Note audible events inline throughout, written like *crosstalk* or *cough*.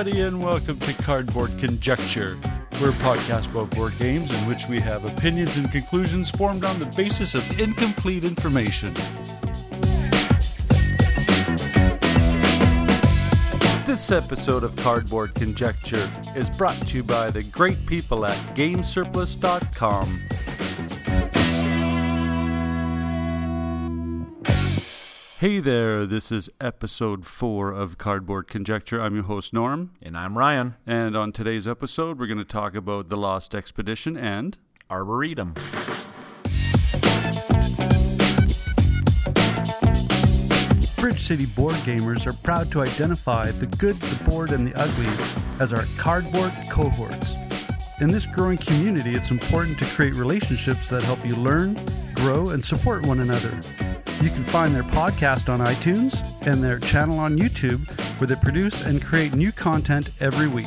everybody, and welcome to Cardboard Conjecture. We're a podcast about board games in which we have opinions and conclusions formed on the basis of incomplete information. This episode of Cardboard Conjecture is brought to you by the great people at GameSurplus.com. Hey there, this is episode four of Cardboard Conjecture. I'm your host, Norm. And I'm Ryan. And on today's episode, we're going to talk about The Lost Expedition and Arboretum. Bridge City board gamers are proud to identify the good, the bored, and the ugly as our cardboard cohorts. In this growing community, it's important to create relationships that help you learn, grow, and support one another. You can find their podcast on iTunes and their channel on YouTube, where they produce and create new content every week.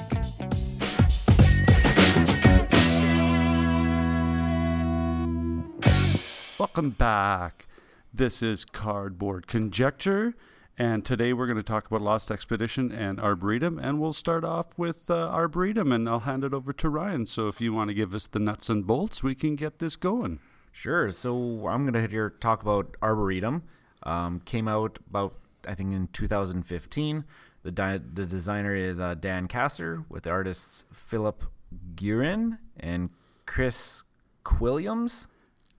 Welcome back. This is Cardboard Conjecture, and today we're going to talk about Lost Expedition and Arboretum, and we'll start off with uh, Arboretum, and I'll hand it over to Ryan. So if you want to give us the nuts and bolts, we can get this going. Sure. So I'm going to here talk about Arboretum. Um, came out about, I think, in 2015. The, di- the designer is uh, Dan Cassar with artists Philip Guerin and Chris Quilliams.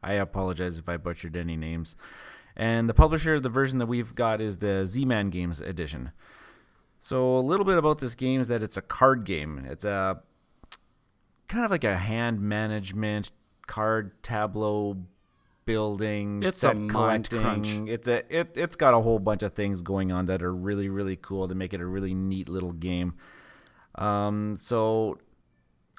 I apologize if I butchered any names. And the publisher of the version that we've got is the Z Man Games edition. So, a little bit about this game is that it's a card game. It's a kind of like a hand management card tableau building, it's set a collecting. crunch. It's a it it's got a whole bunch of things going on that are really really cool to make it a really neat little game. Um, so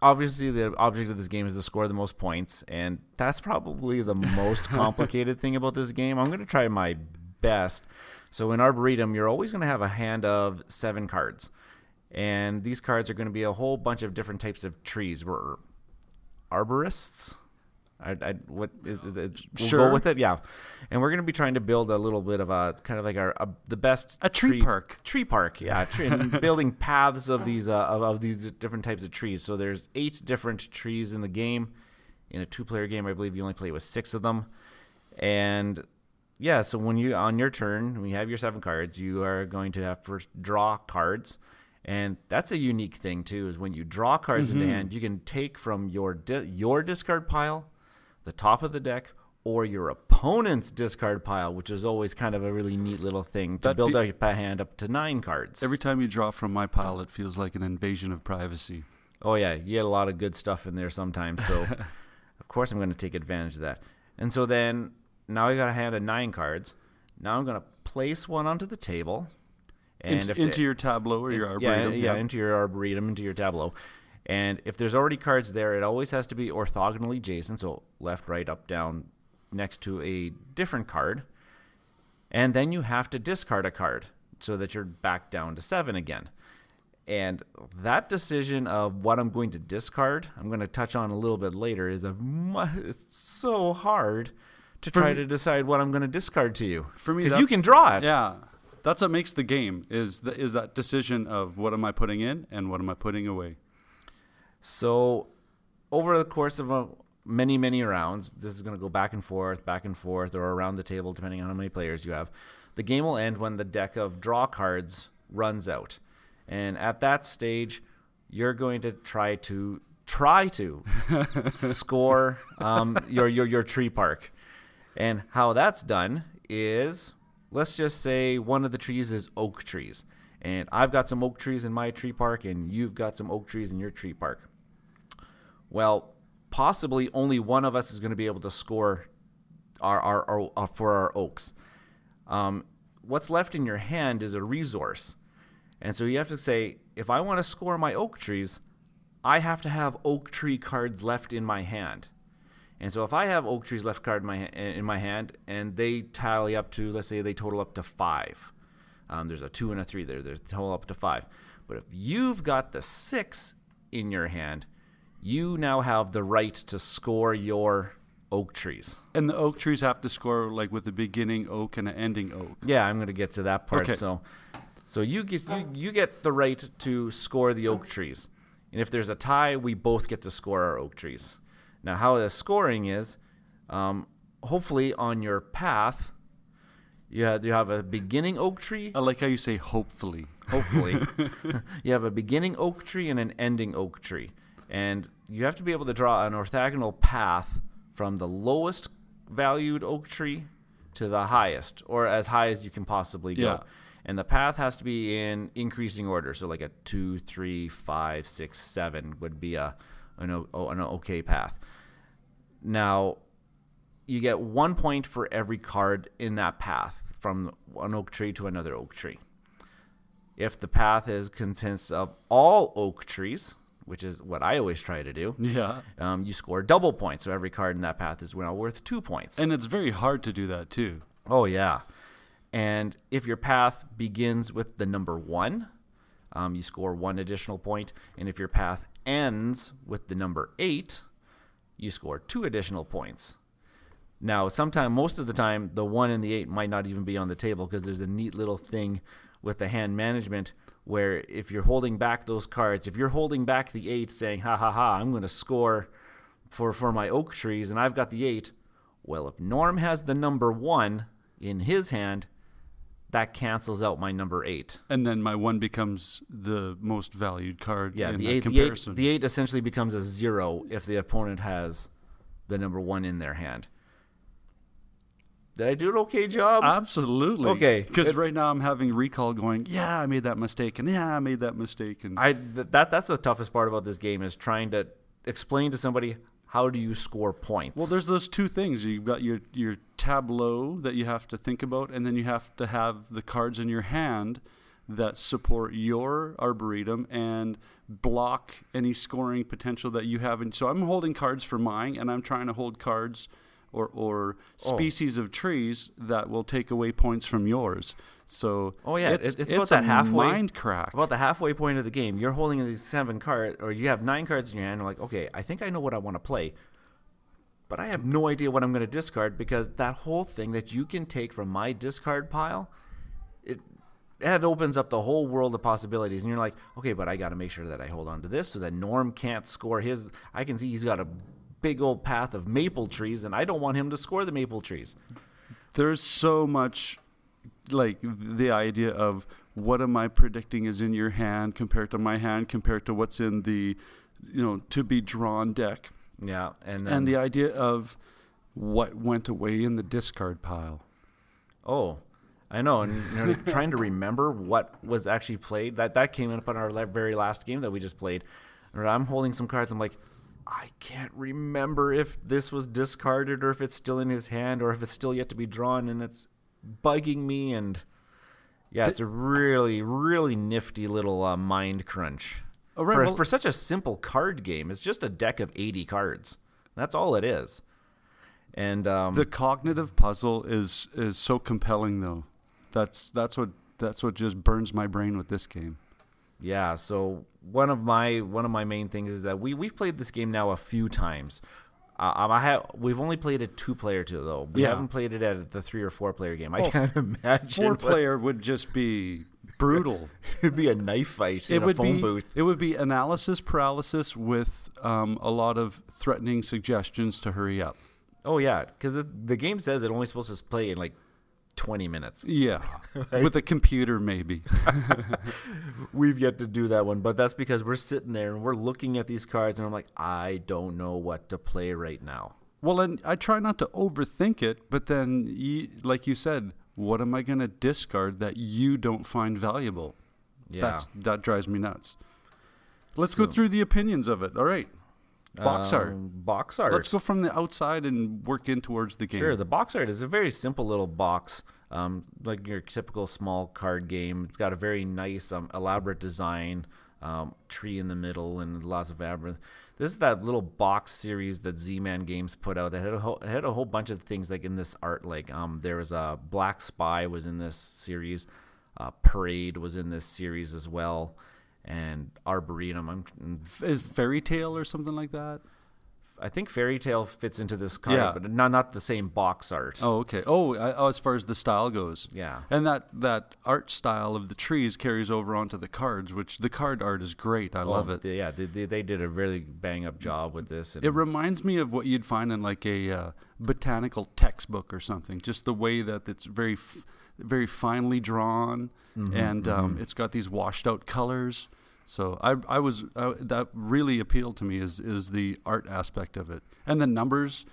obviously the object of this game is to score the most points, and that's probably the *laughs* most complicated thing about this game. I'm going to try my best. So in Arboretum, you're always going to have a hand of seven cards. And these cards are going to be a whole bunch of different types of trees. We're arborists. I, I what is, is it, we'll Sure. go with it, yeah. And we're going to be trying to build a little bit of a kind of like our a, the best A tree park. Tree park, yeah. Tree, and *laughs* building paths of these uh, of, of these different types of trees. So there's eight different trees in the game. In a two-player game, I believe you only play with six of them. And yeah, so when you on your turn, when you have your seven cards, you are going to have first draw cards. And that's a unique thing too. Is when you draw cards Mm-hmm. into hand, you can take from your di- your discard pile, the top of the deck, or your opponent's discard pile, which is always kind of a really neat little thing to That build fe- up a hand up to nine cards. Every time you draw from my pile, it feels like an invasion of privacy. Oh yeah, you get a lot of good stuff in there sometimes. So *laughs* of course I'm going to take advantage of that. And so then now I got a hand of nine cards. Now I'm going to place one onto the table. And into, into your tableau or your yeah, arboretum. yeah, into your arboretum, into your tableau. And if there's already cards there, it always has to be orthogonally adjacent, so left, right, up, down, next to a different card. And then you have to discard a card so that you're back down to seven again. And that decision of what I'm going to discard, I'm going to touch on a little bit later, is a it's so hard to For try me- to decide what I'm going to discard to you. For me, 'Cause you can draw it. Yeah, that's what makes the game is the, is that decision of what am I putting in and what am I putting away. So, over the course of a, many, many rounds, this is going to go back and forth, back and forth, or around the table, depending on how many players you have. The game will end when the deck of draw cards runs out. And at that stage, you're going to try to try to *laughs* score um, your, your your tree park. And how that's done is let's just say one of the trees is oak trees. And I've got some oak trees in my tree park, and you've got some oak trees in your tree park. Well, possibly only one of us is going to be able to score our, our, our, uh, for our oaks. Um, what's left in your hand is a resource. And so you have to say, if I want to score my oak trees, I have to have oak tree cards left in my hand. And so if I have oak trees left card in my, in my hand and they tally up to, let's say they total up to five, um, there's a two and a three there, there's total up to five. But if you've got the six in your hand, you now have the right to score your oak trees. And the oak trees have to score like with a beginning oak and an ending oak. Yeah, I'm going to get to that part. Okay. So, So you get you, you get the right to score the oak trees, and if there's a tie, we both get to score our oak trees. Now, how the scoring is, um, hopefully on your path, you have you have a beginning oak tree. I like how you say hopefully. Hopefully, *laughs* *laughs* you have a beginning oak tree and an ending oak tree, and you have to be able to draw an orthogonal path from the lowest valued oak tree to the highest, or as high as you can possibly go. Yeah. And the path has to be in increasing order. So like a two, three, five, six, seven would be a an, o- oh, an okay path. Now, you get one point for every card in that path from one oak tree to another oak tree. If the path is consists of all oak trees, which is what I always try to do, Yeah. um, you score double points. So every card in that path is now worth two points. And it's very hard to do that too. Oh yeah, and if your path begins with the number one, um, you score one additional point. and if your path ends with the number eight, you score two additional points. Now, sometime, most of the time, the one and the eight might not even be on the table because there's a neat little thing with the hand management where if you're holding back those cards, if you're holding back the eight, saying "ha ha ha," I'm going to score for for my oak trees, and I've got the eight. Well, if Norm has the number one in his hand, that cancels out my number eight. And then my one becomes the most valued card Yeah, in the eight, the eight, the eight essentially becomes a zero if the opponent has the number one in their hand. Did I do an okay job? Absolutely. Okay. Because right now I'm having recall going, yeah, I made that mistake, and yeah, I made that mistake, and I th- that that's the toughest part about this game is trying to explain to somebody how do you score points. well, there's those two things. You've got your your tableau that you have to think about, and then you have to have the cards in your hand that support your arboretum and block any scoring potential that you have. And so I'm holding cards for mine, and I'm trying to hold cards. Or, or Oh. species of trees that will take away points from yours. So Oh, yeah, it's, it- it's about that halfway- mind crack. about the halfway point of the game. You're holding these seven cards, or you have nine cards in your hand. You're like, okay, I think I know what I want to play, but I have no idea what I'm going to discard because that whole thing that you can take from my discard pile, it it opens up the whole world of possibilities. And you're like, okay, but I got to make sure that I hold on to this so that Norm can't score his. I can see he's got a big old path of maple trees, and I don't want him to score the maple trees. there's so much like the idea of what am I predicting is in your hand compared to my hand compared to what's in the you know to be drawn deck Yeah, and and the idea of what went away in the discard pile. Oh, I know. And you know, *laughs* trying to remember what was actually played. That that came up on our very last game that we just played. And I'm holding some cards. I'm like, I can't remember if this was discarded or if it's still in his hand or if it's still yet to be drawn, and it's bugging me. And yeah, it's a really really nifty little uh, mind crunch. Oh, right, for, well- for such a simple card game, it's just a deck of 80 cards. That's all it is. And um, The cognitive puzzle is is so compelling though. That's that's what that's what just burns my brain with this game. Yeah, so one of my one of my main things is that we we've played this game now a few times. Uh, um, I have we've only played it two player to though. We Yeah. haven't played it at the three or four player game. I Oh, can't *laughs* imagine four player would just be brutal. *laughs* It'd be a knife fight in it a would phone be booth. it would be analysis paralysis with um, a lot of threatening suggestions to hurry up. Oh yeah, because the, the game says it only supposed to play in like twenty minutes. Yeah, *laughs* with a computer maybe. *laughs* We've yet to do that one, but that's because we're sitting there and we're looking at these cards, and I'm like, I don't know what to play right now. well, and I try not to overthink it, but then, you, like you said, what am I going to discard that you don't find valuable? Yeah, That's that drives me nuts. Let's go through the opinions of it. All right, box art. Um, box art. Let's go from the outside and work in towards the game. Sure, the box art is a very simple little box, um, like your typical small card game. It's got a very nice, um, elaborate design, um, tree in the middle, and lots of labyrinth. This is that little box series that Z-Man Games put out. That had a whole, had a whole bunch of things like in this art. Like um, there was a Black Spy was in this series, uh, Parade was in this series as well, and Arboretum. I'm is fairy tale or something like that. I think Fairy Tale fits into this card, Yeah. but not not the same box art. Oh, okay. Oh, I- oh, as far as the style goes. Yeah. And that that art style of the trees carries over onto the cards, which the card art is great. I love it. Yeah, they, they, they did a really bang up job with this. And It reminds me of what you'd find in like a uh, botanical textbook or something. Just the way that it's very, f- very finely drawn, Mm-hmm, and um, it's got these washed out colors. So I, I was I, that really appealed to me is is the art aspect of it, and the numbers.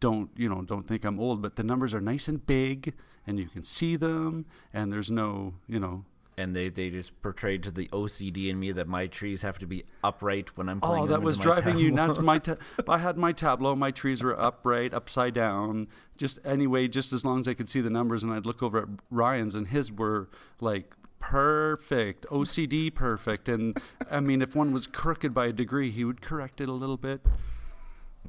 Don't you know? Don't think I'm old, but the numbers are nice and big, and you can see them, and there's no you know and they, they just portrayed to the OCD in me that my trees have to be upright when I'm playing. Oh, that was driving you nuts. My ta- I had my tableau. My trees were upright, upside down. Just anyway, just as long as I could see the numbers, and I'd look over at Ryan's, and his were like perfect, OCD perfect. And I mean, if one was crooked by a degree, he would correct it a little bit.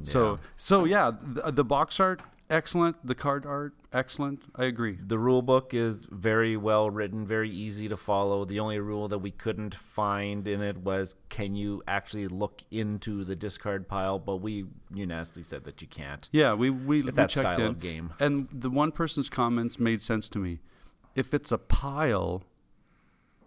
So, Yeah. so yeah, the, the box art excellent. The card art excellent. I agree. The rule book is very well written, very easy to follow. The only rule that we couldn't find in it was can you actually look into the discard pile? But we unanimously said that you can't. Yeah, we we, we that checked style in, of game. and the one person's comments made sense to me. If it's a pile,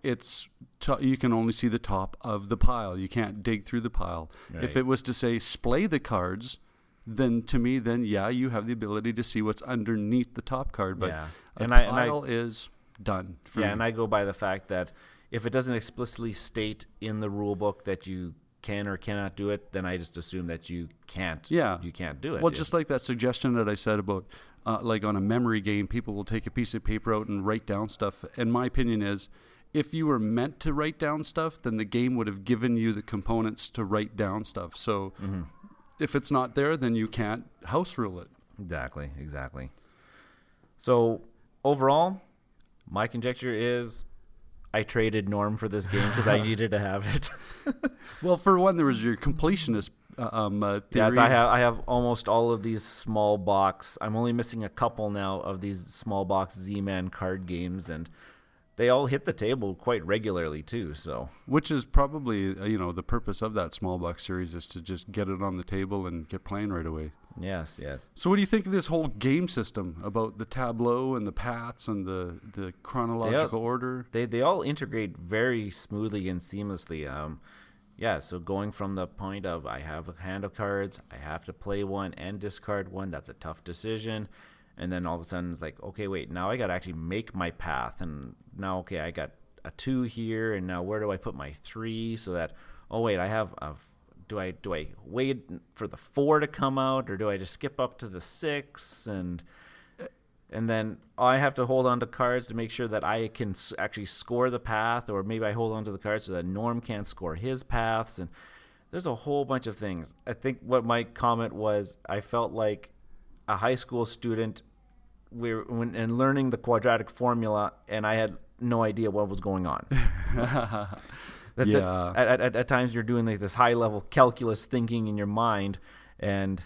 it's to, you can only see the top of the pile. You can't dig through the pile. If it was to say splay the cards, then to me, then yeah, you have the ability to see what's underneath the top card. But Yeah. And I- and I- pile is done. For yeah, me. and I go by the fact that if it doesn't explicitly state in the rule book that you can or cannot do it, then I just assume that you can't. Yeah. you can't do it. Well, just like that suggestion that I said about, uh, like on a memory game, people will take a piece of paper out and write down stuff. And my opinion is, if you were meant to write down stuff, then the game would have given you the components to write down stuff. So Mm-hmm. If it's not there, then you can't house rule it. Exactly, exactly. So overall, my conjecture is I traded Norm for this game because I *laughs* needed to have it. *laughs* Well, for one, there was your completionist uh, um, uh, theory. yes, I have I have almost all of these small box. I'm only missing a couple now of these small box Z-Man card games and they all hit the table quite regularly too, so Which is probably, uh, you know, the purpose of that small box series is to just get it on the table and get playing right away. yes, yes. So, what do you think of this whole game system about the tableau and the paths and the, the chronological order? they they all integrate very smoothly and seamlessly. Um, yeah, so going from the point of I have a hand of cards, I have to play one and discard one. That's a tough decision, and then all of a sudden it's like, okay, wait, now I got to actually make my path, and now okay, I got a two here, and now where do I put my three so that oh wait, I have a do I do I wait for the four to come out or do I just skip up to the six and and then I have to hold on to cards to make sure that I can actually score the path, or maybe I hold on to the cards so that Norm can't score his paths. And there's a whole bunch of things. I think what my comment was, I felt like a high school student we're, when, and learning the quadratic formula, and I had no idea what was going on. *laughs* That- that- Yeah. at, at, at times you're doing like this high level calculus thinking in your mind, and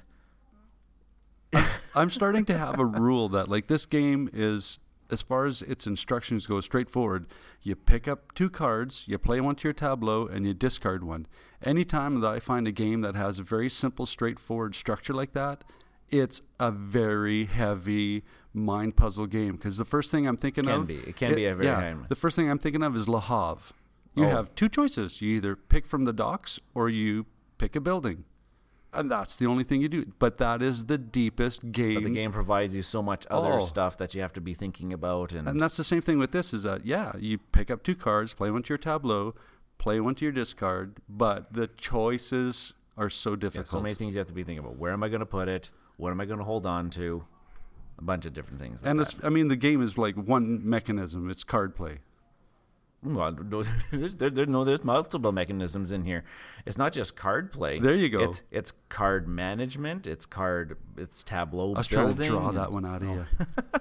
I'm starting to have a rule that, like, this game is, as far as its instructions go, straightforward. You pick up two cards, you play one to your tableau, and you discard one. Anytime that I find a game that has a very simple, straightforward structure like that, it's a very heavy mind puzzle game. Because the first thing I'm thinking Can of. be. It can be a very yeah, high- The first thing I'm thinking of is Le Havre. You Oh. have two choices. You either pick from the docks or you pick a building. And that's the only thing you do. But that is the deepest game. but the game provides you so much other Oh. stuff that you have to be thinking about, and, And that's the same thing with this is that, yeah, you pick up two cards, play one to your tableau, play one to your discard, but the choices are so Yeah, difficult. so many things you have to be thinking about. Where am I going to put it? What am I going to hold on to? A bunch of different things. Like and that. it's, I mean, the game is like one mechanism. It's card play. Well, *laughs* no, there's, there, there, no, there's multiple mechanisms in here. It's not just card play. There you go. It's, it's card management. It's card. It's tableau I was building. trying to draw that one out of you. *laughs*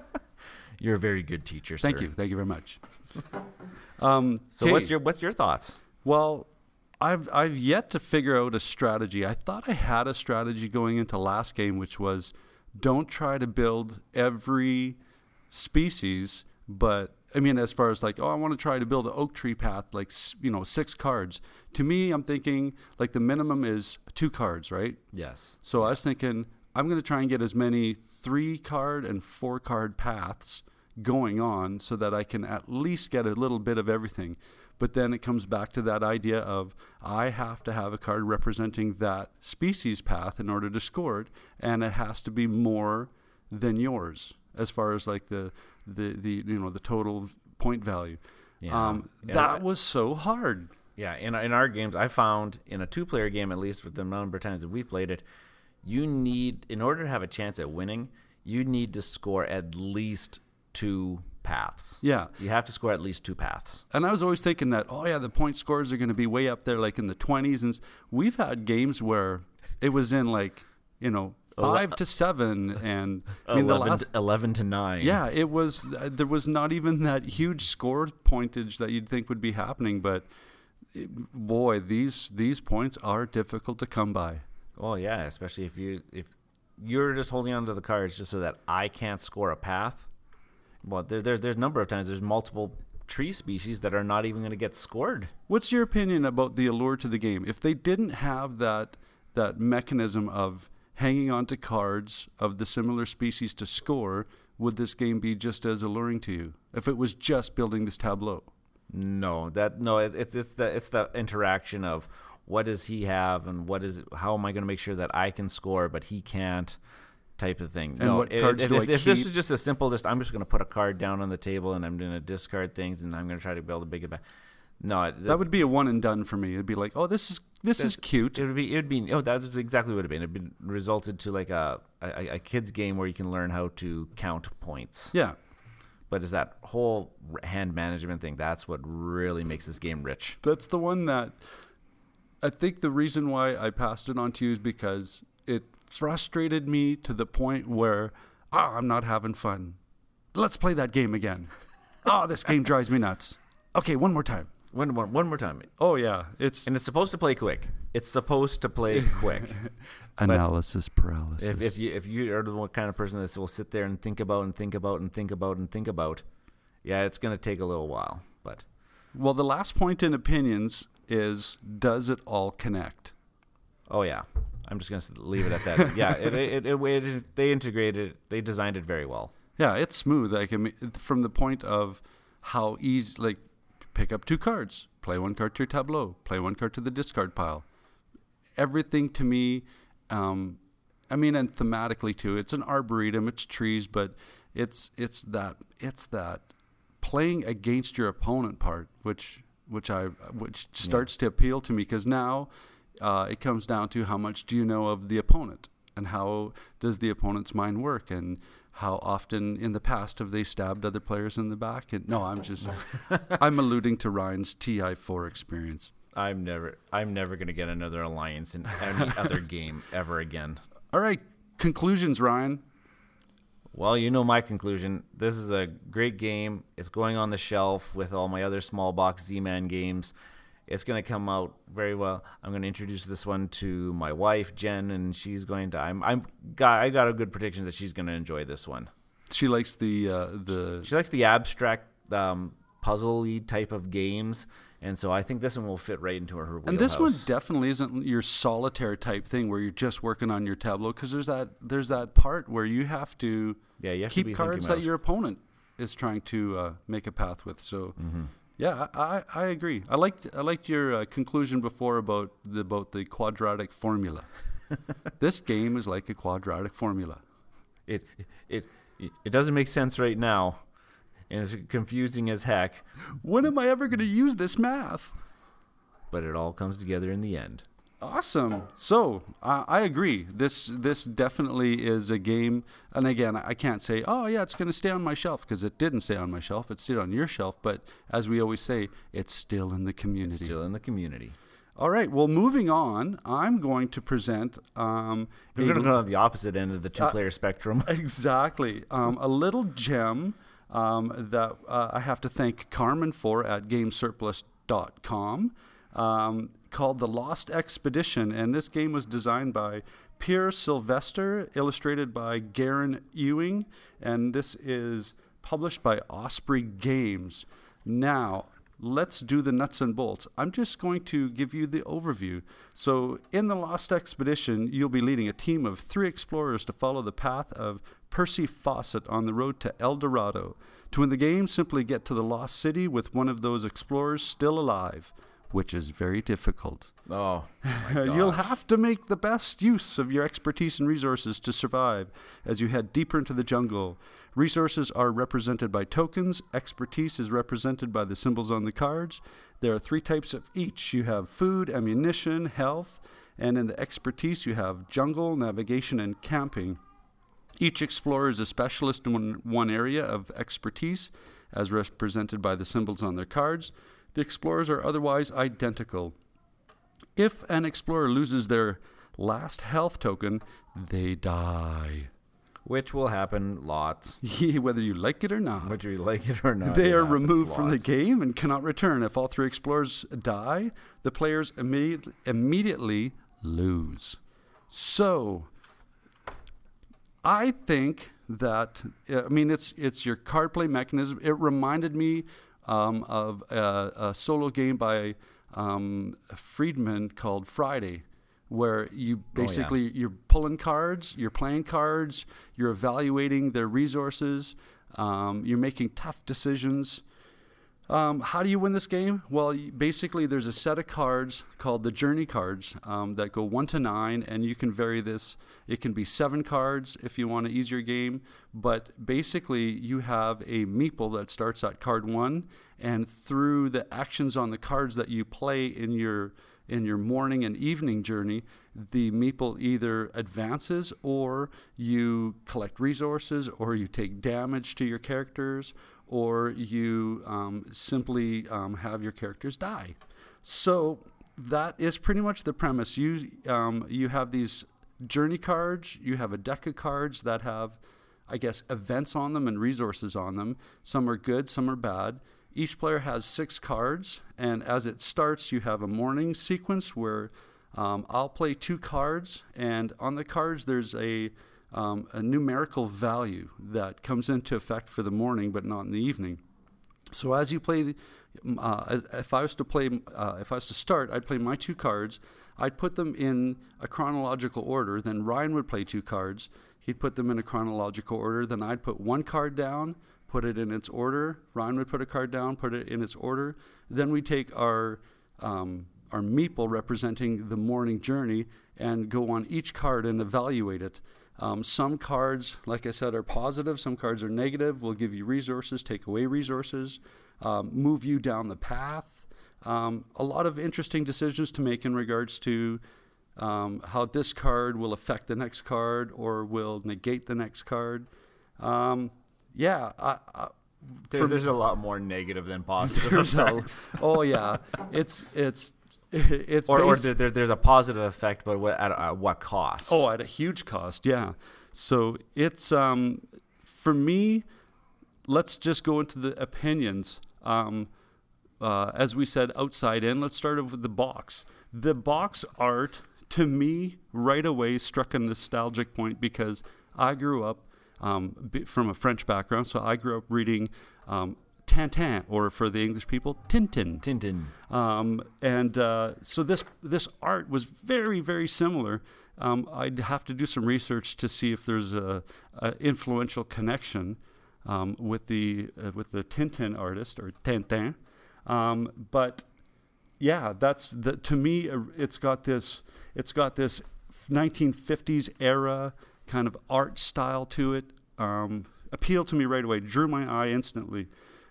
You're a very good teacher. Thank sir. you. Thank you very much. *laughs* Um, So, what's your what's your thoughts? Well, I've I've yet to figure out a strategy. I thought I had a strategy going into last game, which was don't try to build every species, but I mean, as far as like, oh, I want to try to build an oak tree path, like you know, six cards. To me, I'm thinking like the minimum is two cards, right? Yes. So I was thinking I'm going to try and get as many three card and four card paths going on so that I can at least get a little bit of everything. But then it comes back to that idea of I have to have a card representing that species path in order to score it, and it has to be more than yours as far as like the the, the you know the total point value. Yeah. Um, Yeah. that was so hard. Yeah, in in our games, I found in a two player game at least with the number of times that we played it, you need in order to have a chance at winning, you need to score at least two paths. Yeah. You have to score at least two paths. And I was always thinking that, oh yeah, the point scores are going to be way up there, like in the twenties. And we've had games where it was in like, you know, five to seven, and I mean the 11, last, to, 11 to 9. yeah, it was. There was not even that huge score pointage that you'd think would be happening, but it, boy, these these points are difficult to come by. Oh yeah, especially if you if you're just holding on to the cards just so that I can't score a path. Well, there, there there's a number of times there's multiple tree species that are not even going to get scored. What's your opinion about the allure to the game? If they didn't have that that mechanism of hanging on to cards of the similar species to score, would this game be just as alluring to you? If it was just building this tableau? No, that no, it, it's it's the it's the interaction of what does he have and what is how am I going to make sure that I can score but he can't type of thing. And no, what if- cards if, do I if, if this is just a simple, just I'm just going to put a card down on the table and I'm going to discard things and I'm going to try to build a big. No, it, That would be a one and done for me. It'd be like, oh, this is this is cute. It would be. It would be. Oh, that's exactly what it'd been. It'd been resulted to like a, a a kids game where you can learn how to count points. Yeah. But is that whole hand management thing? That's what really makes this game rich. That's the one that I think the reason why I passed it on to you is because it frustrated me to the point where ah, I'm not having fun. Let's play that game again. Oh, *laughs* this game drives me nuts. Okay, one more time. One more, one more time. Oh yeah, it's And it's supposed to play quick. It's supposed to play *laughs* quick. analysis paralysis. if, if you if you are the kind of person that will sit there and think about and think about and think about and think about, yeah, it's going to take a little while. But well, the last point in opinions is does it all connect? oh yeah, I'm just going to leave it at that. yeah, it, it, it, it, they integrated, it, they designed it very well. Yeah, it's smooth. Like I mean, from the point of how easy, like pick up two cards, play one card to your tableau, play one card to the discard pile. Everything to me, um, I mean, and thematically too. It's an arboretum, it's trees, but it's it's that it's that playing against your opponent part, which which I which starts to appeal to me because now uh, it comes down to how much do you know of the opponent and how does the opponent's mind work and how often in the past have they stabbed other players in the back and no i'm just *laughs* i'm alluding to ryan's ti4 experience I'm never I'm never gonna get another alliance in any *laughs* other game ever again. all right conclusions ryan Well, you know my conclusion. This is a great game. It's going on the shelf with all my other small box Z-Man games. It's going to come out very well. I'm going to introduce this one to my wife Jen, and she's going to. I'm. I'm. Got. I got a good prediction that she's going to enjoy this one. she likes the uh, the She likes the abstract, um, puzzle-y type of games, and so I think this one will fit right into her. and this one definitely isn't your solitaire type thing where you're just working on your tableau because there's that there's that part where you have to Yeah, you have to keep be cards that your opponent is trying to uh, make a path with. So, Mm-hmm. Yeah, I, I, agree. I liked I liked your uh, conclusion before about the about the quadratic formula. *laughs* this game is like a quadratic formula. it it it doesn't make sense right now, and it's confusing as heck. When am I ever going to use this math? But it all comes together in the end. Awesome. So uh, I agree. This this definitely is a game. And again, I can't say, oh yeah, it's going to stay on my shelf because it didn't stay on my shelf. It stayed on your shelf. But as we always say, it's still in the community. Still in the community. All right. Well, moving on, I'm going to present. Um, We're going to go on the opposite end of the two-player spectrum. *laughs* exactly um, a little gem um, that uh, I have to thank Carmen for at GameSurplus.com um, called The Lost Expedition, and this game was designed by Pierre Sylvester, illustrated by Garen Ewing, and this is published by Osprey Games. Now, let's do the nuts and bolts. I'm just going to give you the overview. So, in the Lost Expedition, you'll be leading a team of three explorers to follow the path of Percy Fawcett on the road to El Dorado. To win the game, simply get to the Lost City with one of those explorers still alive, which is very difficult. Oh, *laughs* You'll have to make the best use of your expertise and resources to survive as you head deeper into the jungle. Resources are represented by tokens, expertise is represented by the symbols on the cards. There are three types of each you have food, ammunition, health, and in the expertise, you have jungle, navigation, and camping. Each explorer is a specialist in one, one area of expertise, as represented by the symbols on their cards. The explorers are otherwise identical. If an explorer loses their last health token, they die. which will happen lots, *laughs* Whether you like it or not. whether you like it or not. They are removed from the game and cannot return. If all three explorers die, the players immediately, immediately lose. So, I think that I mean it's it's your card play mechanism. It reminded me um, of a, a solo game by um, Friedman called Friday, where you basically you're pulling cards, you're playing cards, you're evaluating their resources, um, you're making tough decisions. Um, how do you win this game? Well, basically, there's a set of cards called the Journey cards um, that go one to nine, and you can vary this. It can be seven cards if you want to ease your game, but basically, you have a meeple that starts at card one, and through the actions on the cards that you play in your in your morning and evening journey, the meeple either advances or you collect resources or you take damage to your characters or you um, simply um, have your characters die. So that is pretty much the premise. You um, you have these journey cards. You have a deck of cards that have, I guess, events on them and resources on them. Some are good, some are bad. Each player has six cards, and as it starts, you have a morning sequence where um, I'll play two cards, and on the cards there's a um, a numerical value that comes into effect for the morning, but not in the evening. So as you play, uh, if I was to play, uh, if I was to start, I'd play my two cards. I'd put them in a chronological order. Then Ryan would play two cards. He'd put them in a chronological order. Then I'd put one card down, put it in its order. Ryan would put a card down, put it in its order. Then we take our um, our meeple representing the morning journey and go on each card and evaluate it. Um, some cards, like I said, are positive. Some cards are negative. Will give you resources, take away resources, um, move you down the path. Um, a lot of interesting decisions to make in regards to um, how this card will affect the next card or will negate the next card. Um, yeah, I, I, There- there's a lot more negative than *laughs* positive oh yeah, it's it's *laughs* it's Or, or there, there- there's a positive effect, but what, at, at what cost? Oh, at a huge cost, yeah. So it's um, for me. Let's just go into the opinions. Um, uh, as we said, outside in. Let's start with the box. The box art to me right away struck a nostalgic point because I grew up um, from a French background, so I grew up reading um, Tintin, or for the English people, Tintin. Tintin. Um, and uh, so this this art was very very similar. Um, I'd have to do some research to see if there's a, a influential connection um, with the uh, with the Tintin artist or Tintin. Um, but yeah, that's the, to me. uh, It's got this. It's got this 1950s era kind of art style to it. Um, appealed to me right away. Drew my eye instantly.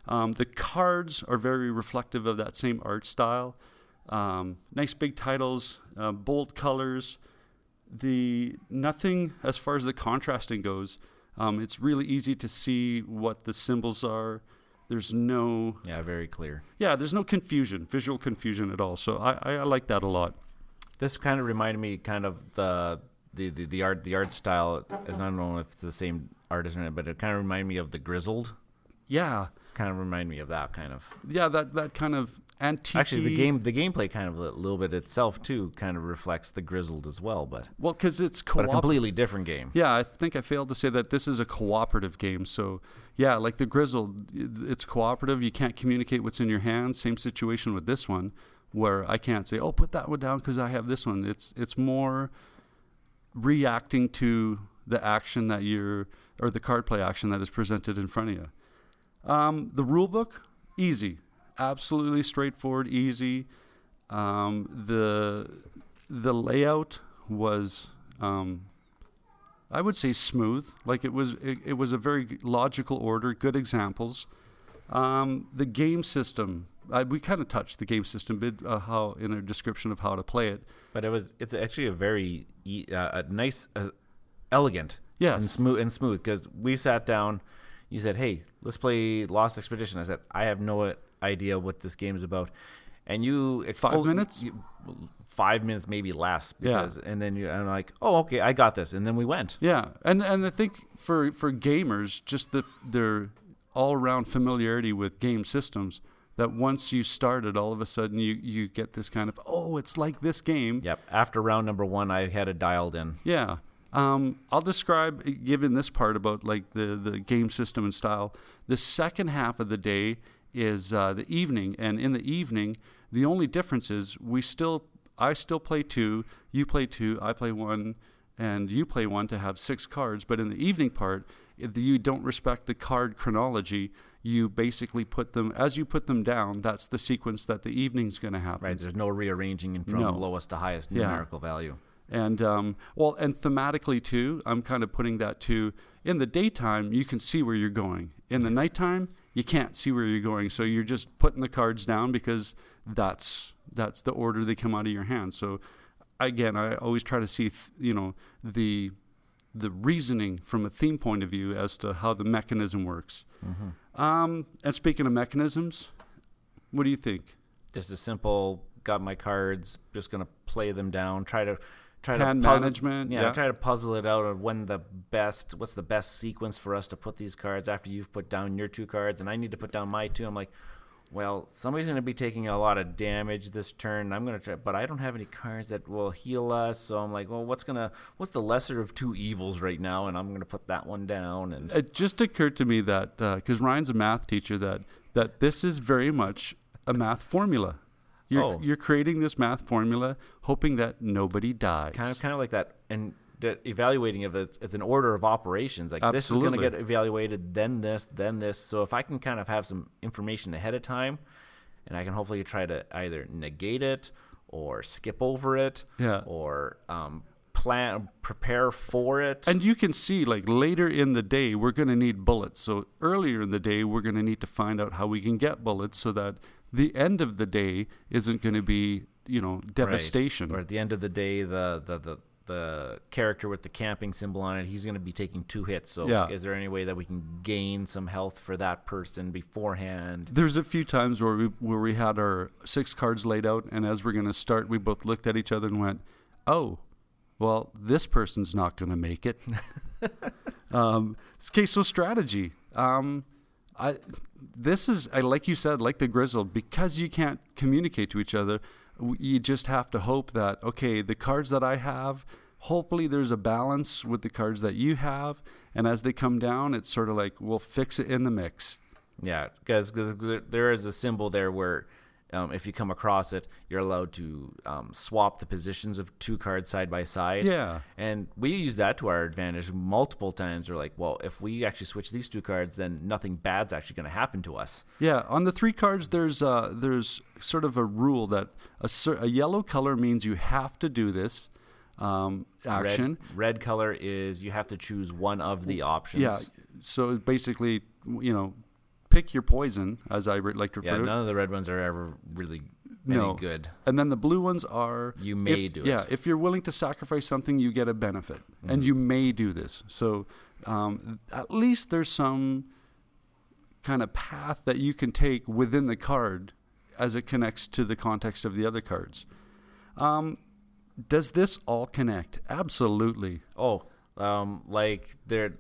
Um, the cards are very reflective of that same art style. Um, nice big titles, uh, bold colors. The nothing as far as the contrasting goes. Um, it's really easy to see what the symbols are. There's no Yeah, very clear. yeah, there's no confusion, visual confusion at all. So I, I, I like that a lot. This kind of reminded me kind of the the, the, the art the art style. I don't know if it's the same artist but it kind of reminded me of the Grizzled yeah, Kind of remind me of that kind of. yeah, that that kind of antique. Actually, the game, the gameplay, kind of a little bit itself too, kind of reflects the Grizzled as well, but Well, because it's but a completely different game. Yeah, I think I failed to say that this is a cooperative game. So, yeah, like the Grizzled, it's cooperative. You can't communicate what's in your hands. Same situation with this one, where I can't say, "Oh, put that one down" because I have this one. It's it's more reacting to the action that you're or the card play action that is presented in front of you. Um, the rule book, easy, absolutely straightforward, easy. Um, the the layout was um, I would say smooth. Like it was, it, it was a very logical order, good examples. Um, the game system, I, we kind of touched the game system bit, uh, how in a description of how to play it. But it was it's actually a very e- uh, a nice, uh, elegant, Yes. and smooth and smooth because we sat down. You said, "Hey, let's play Lost Expedition." I said, "I have no idea what this game is about," and you it's Five full- minutes? you- five minutes, maybe less. Yeah. And then you, I'm like, "Oh, okay, I got this," and then we went. Yeah, and and I think for for gamers, just the their all around familiarity with game systems. That once you start it, all of a sudden you you get this kind of oh, it's like this game. Yep. After round number one, I had it dialed in. Yeah. Um, I'll describe, given this part about like the, the game system and style, the second half of the day is uh, the evening. And in the evening, the only difference is we still, I still play two, you play two, I play one, and you play one to have six cards. But in the evening part, if you don't respect the card chronology, you basically put them, as you put them down, that's the sequence that the evening's going to happen. Right. There's no rearranging in from No. lowest to highest Yeah. numerical value. And um, well, and thematically too, I'm kind of putting that to in the daytime you can see where you're going. In the nighttime, you can't see where you're going, so you're just putting the cards down because that's that's the order they come out of your hand. So again, I always try to see th- you know the the reasoning from a theme point of view as to how the mechanism works. Um, and speaking of mechanisms, what do you think? Just a simple. Got my cards. Just gonna play them down. Try to try Hand to puzzle, management, Yeah, yeah. Try to puzzle it out of when the best. What's the best sequence for us to put these cards after you've put down your two cards and I need to put down my two. I'm like. Well, somebody's going to be taking a lot of damage this turn. I'm going to try, but I don't have any cards that will heal us. So I'm like, well, what's gonna, what's the lesser of two evils right now? And I'm going to put that one down. And it just occurred to me that uh, because Ryan's a math teacher, that that this is very much a math formula. You're Oh. you're creating this math formula, hoping that nobody dies. kind of kind of like that and evaluating of it as an order of operations like this is going to get evaluated then this then this so if i can kind of have some information ahead of time and i can hopefully try to either negate it or skip over it Yeah. or um, plan prepare for it and you can see, like later in the day, we're going to need bullets. So earlier in the day, we're going to need to find out how we can get bullets, so that the end of the day isn't going to be, you know, Right. devastation. or at the end of the day the the the the character with the camping symbol on it, he's going to be taking two hits. So, Yeah. is there any way that we can gain some health for that person beforehand? There's a few times where we where we had our six cards laid out, and as we're going to start, we both looked at each other and went, "Oh, well, this person's not going to make it." *laughs* um, okay, so strategy. Um, I this is like you said, like the grizzle, because you can't communicate to each other. You just have to hope that okay, the cards that I have. Hopefully, there's a balance with the cards that you have, and as they come down, it's sort of like we'll fix it in the mix. Yeah, because there is a symbol there where um, if you come across it, you're allowed to um, swap the positions of two cards side by side. Yeah. And we use that to our advantage multiple times. We're like, well, if we actually switch these two cards, then nothing bad's actually going to happen to us. Yeah, on the three cards, there's uh, there's sort of a rule that a, a yellow color means you have to do this um, action. Red, red color is you have to choose one of the options. Yeah, so basically, you know, pick your poison, as I re- like to refer Yeah, to it. none of the red ones are ever really any No. good. And then the blue ones are You may if- do Yeah, it. if you're willing to sacrifice something, you get a benefit, Mm-hmm. and you may do this. So um, at least there's some kind of path that you can take within the card as it connects to the context of the other cards. Um, does this all connect? Absolutely. Oh, um, like there,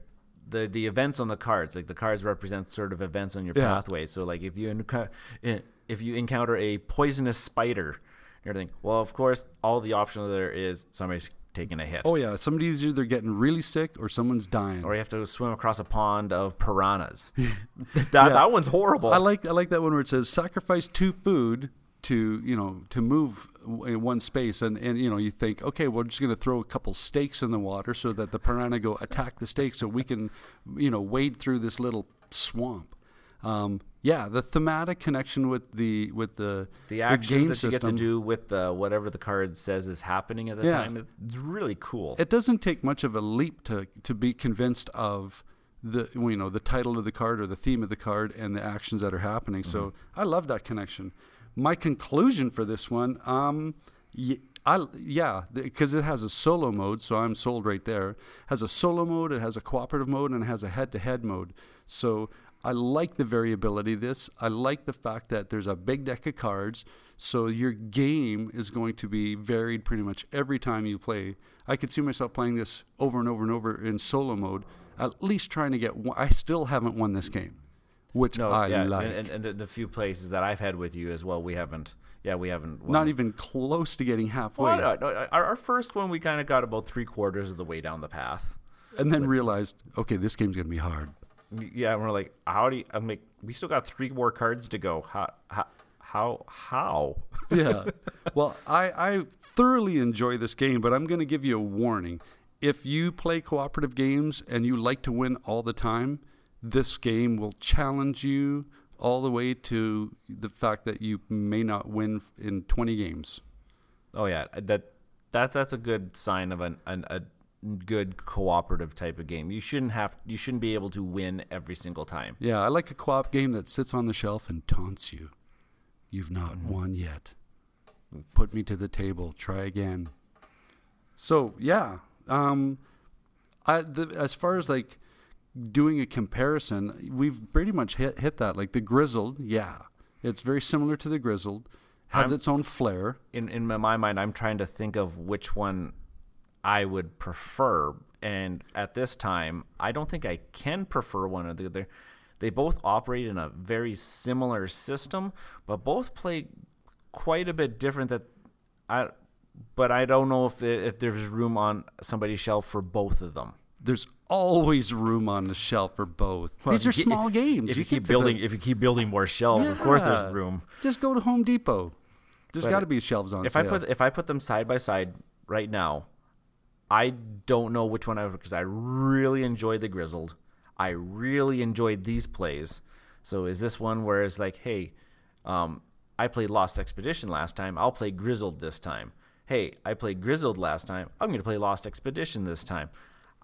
the the events on the cards. Like the cards represent sort of events on your Yeah. pathway. So like if you eh, if you encounter a poisonous spider, you're thinking, well, of course, all the option there is somebody's taking a hit. Oh yeah, somebody's either getting really sick or someone's dying. Or you have to swim across a pond of piranhas. *laughs* that, that one's horrible. I like I like that one where it says sacrifice two food to you know to move in one space and and you know you think okay we're just going to throw a couple stakes in the water so that the piranha go attack the stakes so we can you know wade through this little swamp. Um, yeah, the thematic connection with the with the the actions game that you get system. to do with the, whatever the card says is happening at the Yeah. time, it's really cool. it doesn't take much of a leap to to be convinced of the you know the title of the card or the theme of the card and the actions that are happening. So Mm-hmm. I love that connection. My conclusion for this one, um, y- I yeah, because it has a solo mode, so I'm sold right there. Has a solo mode, it has a cooperative mode, and it has a head-to-head mode. So I like the variability of this. I like the fact that there's a big deck of cards, so your game is going to be varied pretty much every time you play. I could see myself playing this over and over and over in solo mode, at least trying to get one. I still haven't won this game, which no, I yeah, like. and, and, and the, few places that I've had with you as well, we haven't. Yeah, we haven't. won. Not even close to getting halfway. Well, no, no, our, our first one, we kind of got about three quarters of the way down the path. and then realized, okay, this game's going to be hard. Yeah, and we're like, how do you? I'm like, we still got three more cards to go. How? How? How? how? *laughs* yeah. *laughs* Well, I, I thoroughly enjoy this game, but I'm going to give you a warning. If you play cooperative games and you like to win all the time, this game will challenge you all the way to the fact that you may not win in 20 games. Oh yeah, that that that's a good sign of an, an a good cooperative type of game. You shouldn't have you shouldn't be able to win every single time. Yeah, I like a co-op game that sits on the shelf and taunts you. You've not won yet. Put me to the table. Try again. So yeah, um, I the, as far as like doing a comparison, we've pretty much hit hit that. Like the Grizzled, yeah, it's very similar to the Grizzled. Has I'm- its own flair. In in my mind, I'm trying to think of which one I would prefer, and at this time, I don't think I can prefer one or the other. They both operate in a very similar system, but both play quite a bit different. That I, but I don't know if if there's room on somebody's shelf for both of them. There's always room on the shelf for both. These are you- small games. If you, can't keep building, them- if you keep building more shelves, of course there's room. Just go to Home Depot. There's got to be shelves on If sale. I put if I put them side by side right now, I don't know which one I would because I really enjoyed the Grizzled. I really enjoyed these plays. So is this one where it's like, hey, um, I played Lost Expedition last time. I'll play Grizzled this time. Hey, I played Grizzled last time. I'm going to play Lost Expedition this time.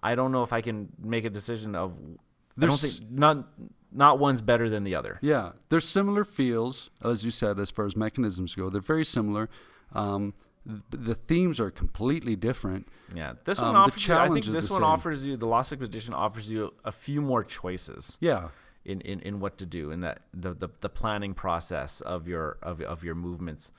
I don't know if I can make a decision of. I don't There's- think not not one's better than the other. Yeah, they're similar feels, as you said, as far as mechanisms go. They're very similar. Um, th- the themes are completely different. Yeah, this Um, one the offers. you, I think this the one same. offers you. The Lost Expedition offers you a few more choices Yeah, in, in, in what to do, in that the, the, the planning process of your of, of your movements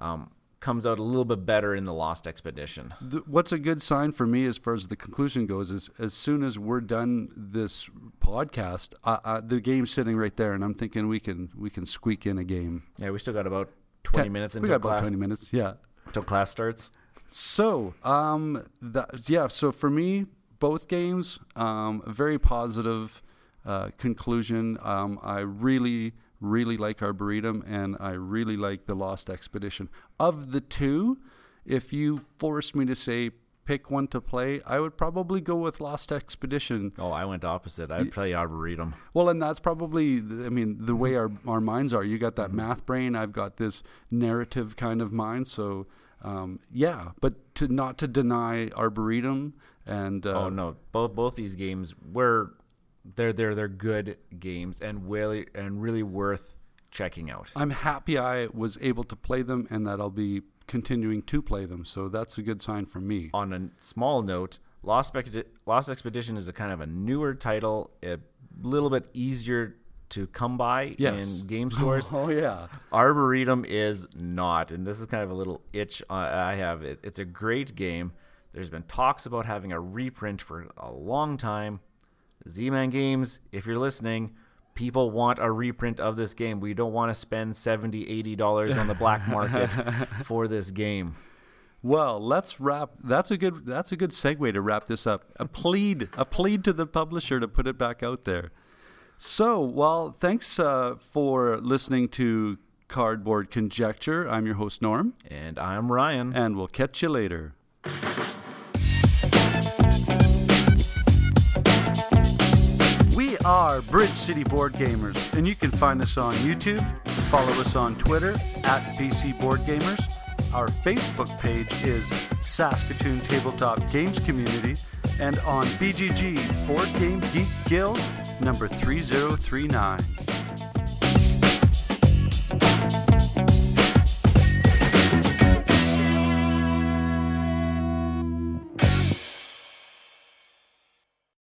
um, comes out a little bit better in the Lost Expedition. Th- what's a good sign for me as far as the conclusion goes is as soon as we're done this podcast, uh, uh, the game's sitting right there, and I'm thinking we can we can squeak in a game. Yeah, we still got about twenty Ten- minutes we until got about twenty minutes. Yeah. until class starts. So, um, that, yeah. So for me, both games, um, a very positive uh, conclusion. Um, I really, really like Arboretum, and I really like the Lost Expedition. Of the two, if you forced me to say pick one to play, I would probably go with Lost Expedition. Oh, I went opposite. I'd play Arboretum. Well, and that's probably, I mean, the way our, our minds are. You got that math brain. I've got this narrative kind of mind. So, um, yeah, but to not to deny Arboretum and uh, oh no, both both these games were they're they're they're good games and really and really worth checking out. I'm happy I was able to play them and that I'll be continuing to play them. So that's a good sign for me. on a small note, Lost, Lost Expedition is a kind of a newer title, a little bit easier to come by Yes. in game *laughs* stores. Oh yeah, Arboretum is not, and this is kind of a little itch I have. It, it's a great game. There's been talks about having a reprint for a long time. Z-Man Games, if you're listening, people want a reprint of this game. We don't want to spend 70 80 dollars on the black market *laughs* for this game. Well, let's wrap. That's a good. That's a good segue to wrap this up. A plead, a plead to the publisher to put it back out there. So, well, thanks uh, for listening to Cardboard Conjecture. I'm your host Norm, And I'm Ryan. and we'll catch you later. Are Bridge City Board Gamers, and you can find us on YouTube, follow us on Twitter at BC Board Gamers. Our Facebook page is Saskatoon Tabletop Games Community, and on BGG Board Game Geek Guild number 3039.